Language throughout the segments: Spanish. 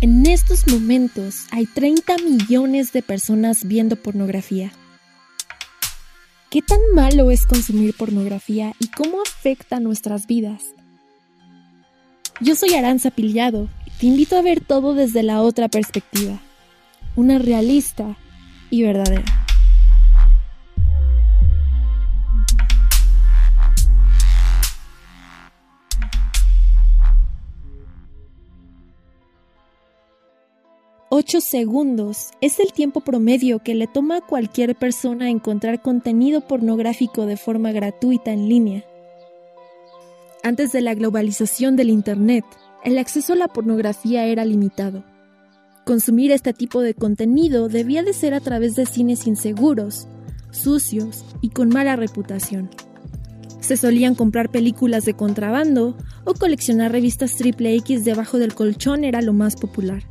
En estos momentos hay 30 millones de personas viendo pornografía. ¿Qué tan malo es consumir pornografía y cómo afecta nuestras vidas? Yo soy Aranza Pillado y te invito a ver todo desde la otra perspectiva, una realista y verdadera. Ocho segundos es el tiempo promedio que le toma a cualquier persona encontrar contenido pornográfico de forma gratuita en línea. Antes de la globalización del Internet, el acceso a la pornografía era limitado. Consumir este tipo de contenido debía de ser a través de cines inseguros, sucios y con mala reputación. Se solían comprar películas de contrabando o coleccionar revistas triple X debajo del colchón era lo más popular.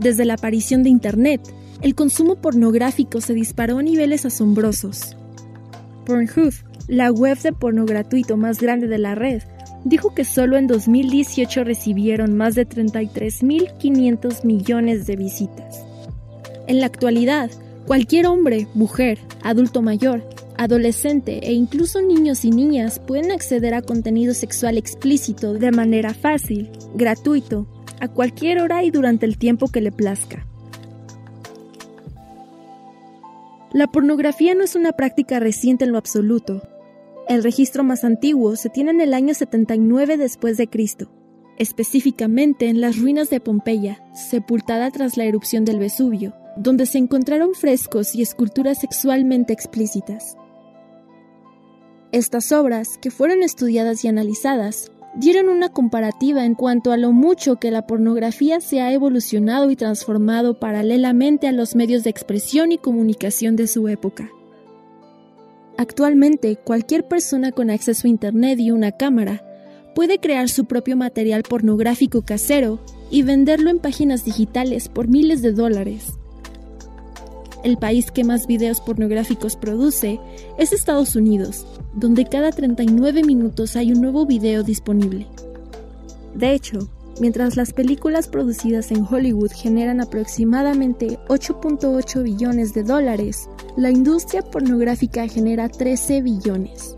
Desde la aparición de Internet, el consumo pornográfico se disparó a niveles asombrosos. Pornhub, la web de porno gratuito más grande de la red, dijo que solo en 2018 recibieron más de 33.500 millones de visitas. En la actualidad, cualquier hombre, mujer, adulto mayor, adolescente e incluso niños y niñas pueden acceder a contenido sexual explícito de manera fácil, gratuito a cualquier hora y durante el tiempo que le plazca. La pornografía no es una práctica reciente en lo absoluto. El registro más antiguo se tiene en el año 79 después de Cristo, específicamente en las ruinas de Pompeya, sepultada tras la erupción del Vesubio, donde se encontraron frescos y esculturas sexualmente explícitas. Estas obras, que fueron estudiadas y analizadas, dieron una comparativa en cuanto a lo mucho que la pornografía se ha evolucionado y transformado paralelamente a los medios de expresión y comunicación de su época. Actualmente, cualquier persona con acceso a Internet y una cámara puede crear su propio material pornográfico casero y venderlo en páginas digitales por miles de dólares. El país que más videos pornográficos produce es Estados Unidos, donde cada 39 minutos hay un nuevo video disponible. De hecho, mientras las películas producidas en Hollywood generan aproximadamente 8.8 billones de dólares, la industria pornográfica genera 13 billones.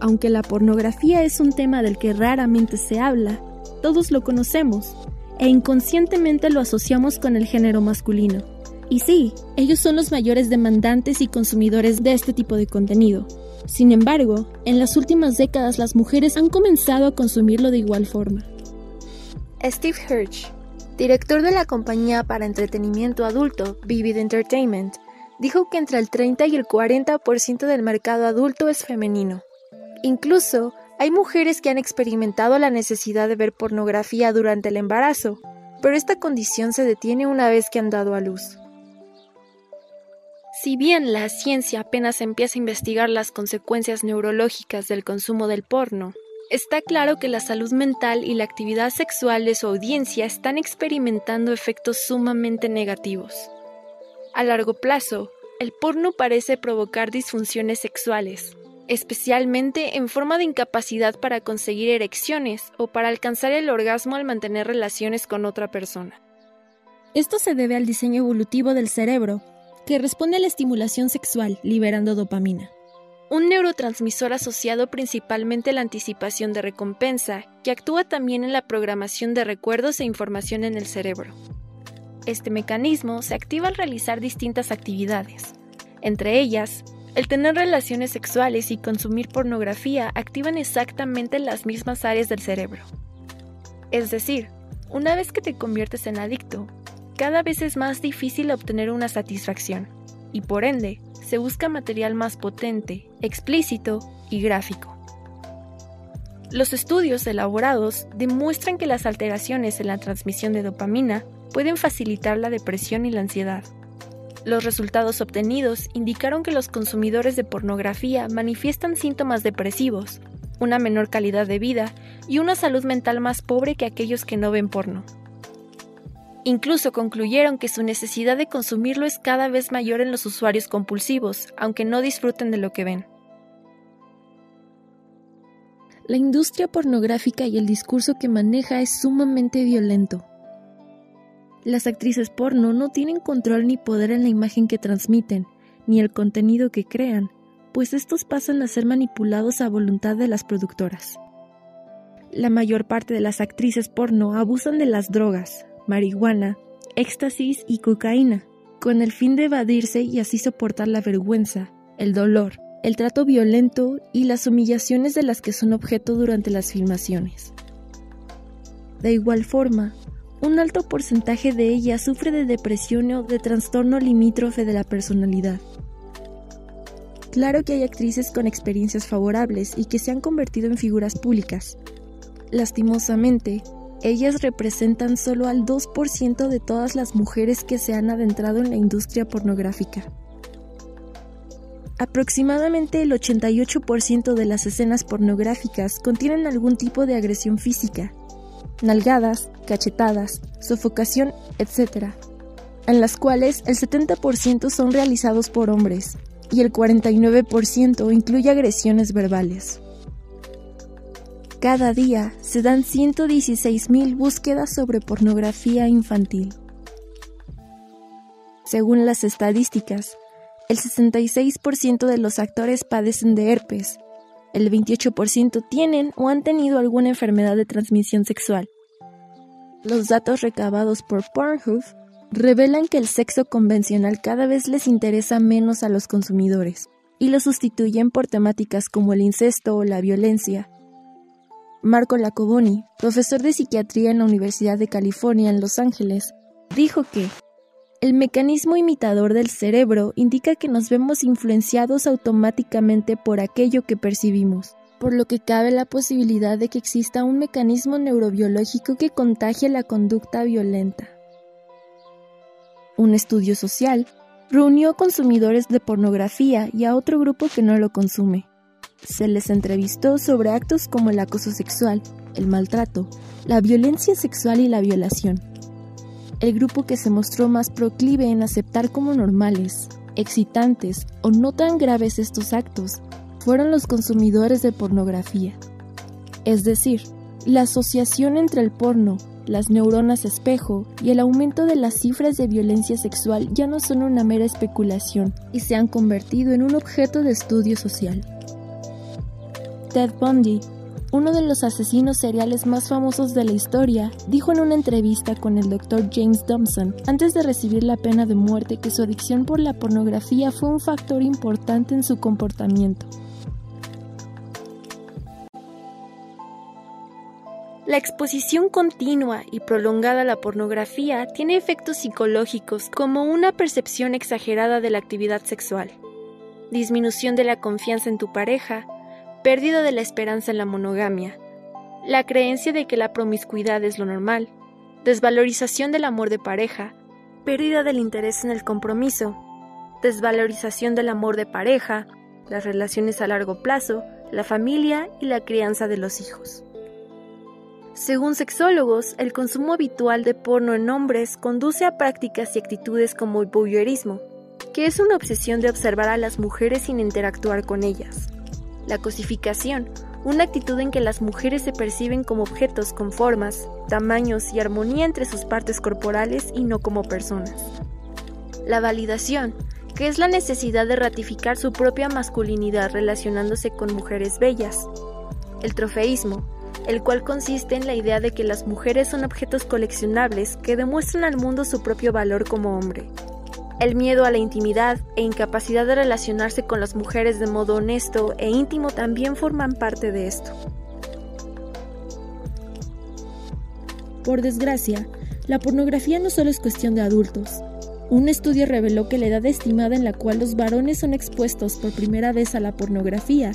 Aunque la pornografía es un tema del que raramente se habla, todos lo conocemos e inconscientemente lo asociamos con el género masculino. Y sí, ellos son los mayores demandantes y consumidores de este tipo de contenido. Sin embargo, en las últimas décadas las mujeres han comenzado a consumirlo de igual forma. Steve Hirsch, director de la compañía para entretenimiento adulto Vivid Entertainment, dijo que entre el 30 y el 40% del mercado adulto es femenino. Incluso hay mujeres que han experimentado la necesidad de ver pornografía durante el embarazo, pero esta condición se detiene una vez que han dado a luz. Si bien la ciencia apenas empieza a investigar las consecuencias neurológicas del consumo del porno, está claro que la salud mental y la actividad sexual de su audiencia están experimentando efectos sumamente negativos. A largo plazo, el porno parece provocar disfunciones sexuales, especialmente en forma de incapacidad para conseguir erecciones o para alcanzar el orgasmo al mantener relaciones con otra persona. Esto se debe al diseño evolutivo del cerebro, que responde a la estimulación sexual liberando dopamina, un neurotransmisor asociado principalmente a la anticipación de recompensa, que actúa también en la programación de recuerdos e información en el cerebro. Este mecanismo se activa al realizar distintas actividades, entre ellas el tener relaciones sexuales y consumir pornografía activan exactamente las mismas áreas del cerebro. Es decir, una vez que te conviertes en adicto, cada vez es más difícil obtener una satisfacción, y por ende, se busca material más potente, explícito y gráfico. Los estudios elaborados demuestran que las alteraciones en la transmisión de dopamina pueden facilitar la depresión y la ansiedad. Los resultados obtenidos indicaron que los consumidores de pornografía manifiestan síntomas depresivos, una menor calidad de vida y una salud mental más pobre que aquellos que no ven porno. Incluso concluyeron que su necesidad de consumirlo es cada vez mayor en los usuarios compulsivos, aunque no disfruten de lo que ven. La industria pornográfica y el discurso que maneja es sumamente violento. Las actrices porno no tienen control ni poder en la imagen que transmiten, ni el contenido que crean, pues estos pasan a ser manipulados a voluntad de las productoras. La mayor parte de las actrices porno abusan de las drogas, marihuana, éxtasis y cocaína, con el fin de evadirse y así soportar la vergüenza, el dolor, el trato violento y las humillaciones de las que son objeto durante las filmaciones. De igual forma, un alto porcentaje de ellas sufre de depresión o de trastorno limítrofe de la personalidad. Claro que hay actrices con experiencias favorables y que se han convertido en figuras públicas. Lastimosamente, ellas representan solo al 2% de todas las mujeres que se han adentrado en la industria pornográfica. Aproximadamente el 88% de las escenas pornográficas contienen algún tipo de agresión física, nalgadas, cachetadas, sofocación, etc., en las cuales el 70% son realizados por hombres y el 49% incluye agresiones verbales. Cada día se dan 116.000 búsquedas sobre pornografía infantil. Según las estadísticas, el 66% de los actores padecen de herpes, el 28% tienen o han tenido alguna enfermedad de transmisión sexual. Los datos recabados por Pornhub revelan que el sexo convencional cada vez les interesa menos a los consumidores y lo sustituyen por temáticas como el incesto o la violencia, Marco Lacoboni, profesor de psiquiatría en la Universidad de California en Los Ángeles, dijo que el mecanismo imitador del cerebro indica que nos vemos influenciados automáticamente por aquello que percibimos, por lo que cabe la posibilidad de que exista un mecanismo neurobiológico que contagie la conducta violenta. Un estudio social reunió a consumidores de pornografía y a otro grupo que no lo consume se les entrevistó sobre actos como el acoso sexual, el maltrato, la violencia sexual y la violación. El grupo que se mostró más proclive en aceptar como normales, excitantes o no tan graves estos actos fueron los consumidores de pornografía. Es decir, la asociación entre el porno, las neuronas espejo y el aumento de las cifras de violencia sexual ya no son una mera especulación y se han convertido en un objeto de estudio social. Ted Bundy, uno de los asesinos seriales más famosos de la historia, dijo en una entrevista con el Dr. James Thompson, antes de recibir la pena de muerte, que su adicción por la pornografía fue un factor importante en su comportamiento. La exposición continua y prolongada a la pornografía tiene efectos psicológicos como una percepción exagerada de la actividad sexual, disminución de la confianza en tu pareja, pérdida de la esperanza en la monogamia, la creencia de que la promiscuidad es lo normal, desvalorización del amor de pareja, pérdida del interés en el compromiso, desvalorización del amor de pareja, las relaciones a largo plazo, la familia y la crianza de los hijos. Según sexólogos, el consumo habitual de porno en hombres conduce a prácticas y actitudes como el voyeurismo, que es una obsesión de observar a las mujeres sin interactuar con ellas la cosificación, una actitud en que las mujeres se perciben como objetos con formas, tamaños y armonía entre sus partes corporales y no como personas. La validación, que es la necesidad de ratificar su propia masculinidad relacionándose con mujeres bellas. El trofeísmo, el cual consiste en la idea de que las mujeres son objetos coleccionables que demuestran al mundo su propio valor como hombre. El miedo a la intimidad e incapacidad de relacionarse con las mujeres de modo honesto e íntimo también forman parte de esto. Por desgracia, la pornografía no solo es cuestión de adultos. Un estudio reveló que la edad estimada en la cual los varones son expuestos por primera vez a la pornografía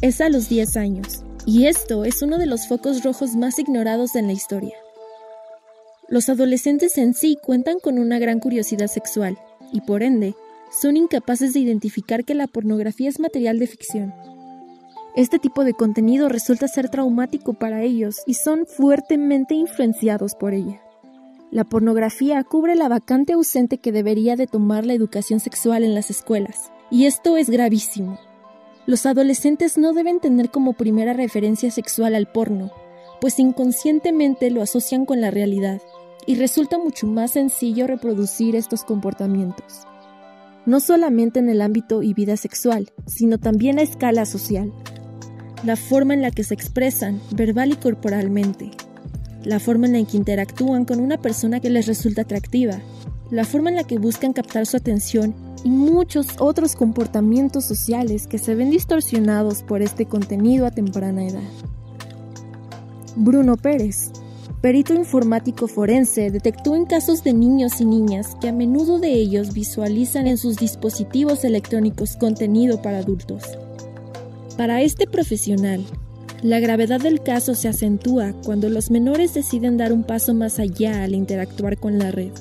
es a los 10 años, y esto es uno de los focos rojos más ignorados en la historia. Los adolescentes en sí cuentan con una gran curiosidad sexual y por ende son incapaces de identificar que la pornografía es material de ficción. Este tipo de contenido resulta ser traumático para ellos y son fuertemente influenciados por ella. La pornografía cubre la vacante ausente que debería de tomar la educación sexual en las escuelas, y esto es gravísimo. Los adolescentes no deben tener como primera referencia sexual al porno, pues inconscientemente lo asocian con la realidad, y resulta mucho más sencillo reproducir estos comportamientos. No solamente en el ámbito y vida sexual, sino también a escala social. La forma en la que se expresan, verbal y corporalmente. La forma en la que interactúan con una persona que les resulta atractiva. La forma en la que buscan captar su atención y muchos otros comportamientos sociales que se ven distorsionados por este contenido a temprana edad. Bruno Pérez, perito informático forense, detectó en casos de niños y niñas que a menudo de ellos visualizan en sus dispositivos electrónicos contenido para adultos. Para este profesional, la gravedad del caso se acentúa cuando los menores deciden dar un paso más allá al interactuar con la red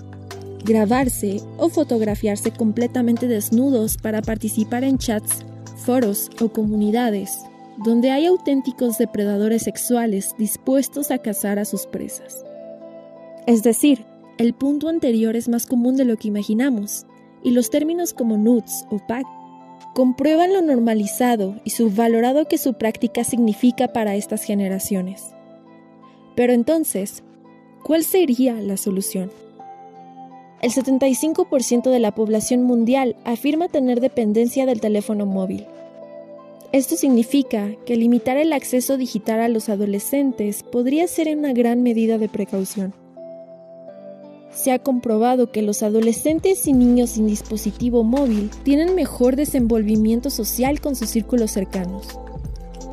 grabarse o fotografiarse completamente desnudos para participar en chats, foros o comunidades, donde hay auténticos depredadores sexuales dispuestos a cazar a sus presas. Es decir, el punto anterior es más común de lo que imaginamos, y los términos como nudes o pack comprueban lo normalizado y subvalorado que su práctica significa para estas generaciones. Pero entonces, ¿cuál sería la solución? El 75% de la población mundial afirma tener dependencia del teléfono móvil. Esto significa que limitar el acceso digital a los adolescentes podría ser una gran medida de precaución. Se ha comprobado que los adolescentes y niños sin dispositivo móvil tienen mejor desenvolvimiento social con sus círculos cercanos.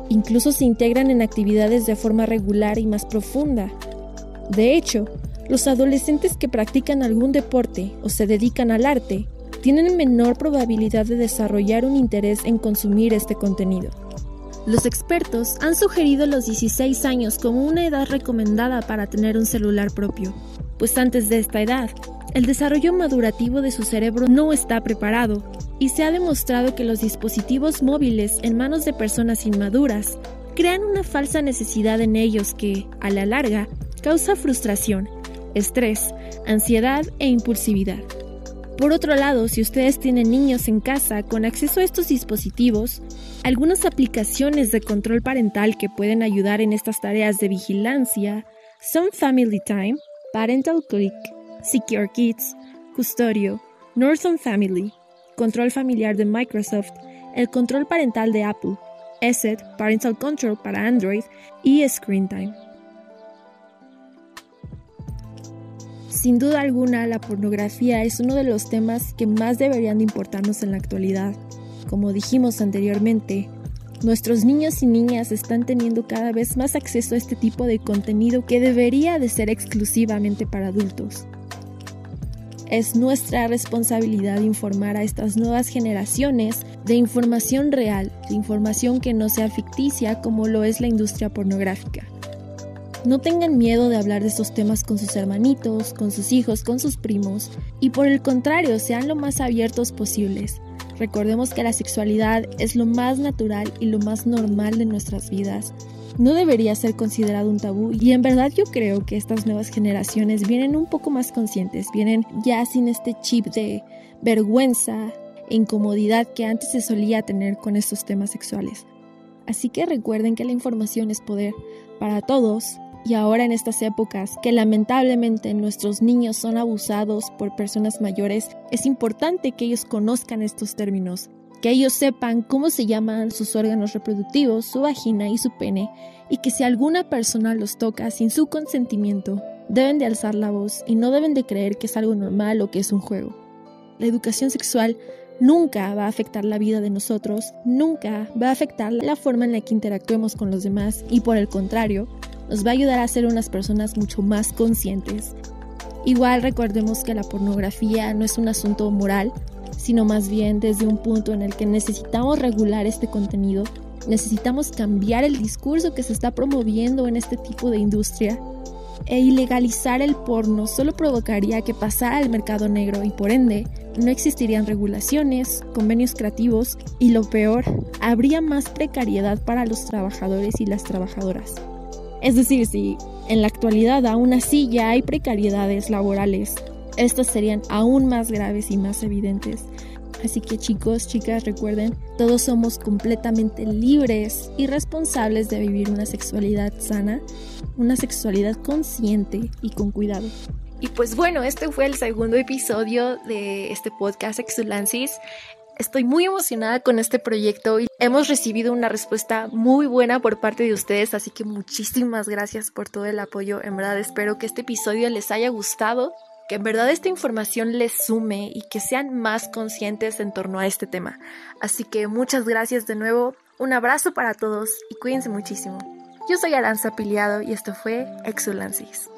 Incluso se integran en actividades de forma regular y más profunda. De hecho, los adolescentes que practican algún deporte o se dedican al arte tienen menor probabilidad de desarrollar un interés en consumir este contenido. Los expertos han sugerido los 16 años como una edad recomendada para tener un celular propio, pues antes de esta edad, el desarrollo madurativo de su cerebro no está preparado y se ha demostrado que los dispositivos móviles en manos de personas inmaduras crean una falsa necesidad en ellos que, a la larga, causa frustración estrés, ansiedad e impulsividad. Por otro lado, si ustedes tienen niños en casa con acceso a estos dispositivos, algunas aplicaciones de control parental que pueden ayudar en estas tareas de vigilancia son Family Time, Parental Click, Secure Kids, Custodio, Northern Family, Control Familiar de Microsoft, el Control Parental de Apple, ESET, Parental Control para Android y Screen Time. Sin duda alguna, la pornografía es uno de los temas que más deberían de importarnos en la actualidad. Como dijimos anteriormente, nuestros niños y niñas están teniendo cada vez más acceso a este tipo de contenido que debería de ser exclusivamente para adultos. Es nuestra responsabilidad informar a estas nuevas generaciones de información real, de información que no sea ficticia como lo es la industria pornográfica. No tengan miedo de hablar de estos temas con sus hermanitos, con sus hijos, con sus primos, y por el contrario, sean lo más abiertos posibles. Recordemos que la sexualidad es lo más natural y lo más normal de nuestras vidas. No debería ser considerado un tabú y en verdad yo creo que estas nuevas generaciones vienen un poco más conscientes, vienen ya sin este chip de vergüenza e incomodidad que antes se solía tener con estos temas sexuales. Así que recuerden que la información es poder para todos y ahora en estas épocas que lamentablemente nuestros niños son abusados por personas mayores, es importante que ellos conozcan estos términos, que ellos sepan cómo se llaman sus órganos reproductivos, su vagina y su pene, y que si alguna persona los toca sin su consentimiento, deben de alzar la voz y no deben de creer que es algo normal o que es un juego. La educación sexual nunca va a afectar la vida de nosotros, nunca va a afectar la forma en la que interactuemos con los demás y por el contrario, nos va a ayudar a ser unas personas mucho más conscientes. Igual recordemos que la pornografía no es un asunto moral, sino más bien desde un punto en el que necesitamos regular este contenido, necesitamos cambiar el discurso que se está promoviendo en este tipo de industria e ilegalizar el porno solo provocaría que pasara al mercado negro y por ende no existirían regulaciones, convenios creativos y lo peor, habría más precariedad para los trabajadores y las trabajadoras. Es decir, si en la actualidad aún así ya hay precariedades laborales, estas serían aún más graves y más evidentes. Así que chicos, chicas, recuerden, todos somos completamente libres y responsables de vivir una sexualidad sana, una sexualidad consciente y con cuidado. Y pues bueno, este fue el segundo episodio de este podcast Exulansis. Estoy muy emocionada con este proyecto y hemos recibido una respuesta muy buena por parte de ustedes, así que muchísimas gracias por todo el apoyo. En verdad espero que este episodio les haya gustado que en verdad esta información les sume y que sean más conscientes en torno a este tema. Así que muchas gracias de nuevo, un abrazo para todos y cuídense muchísimo. Yo soy Aranza Piliado y esto fue Exulansis.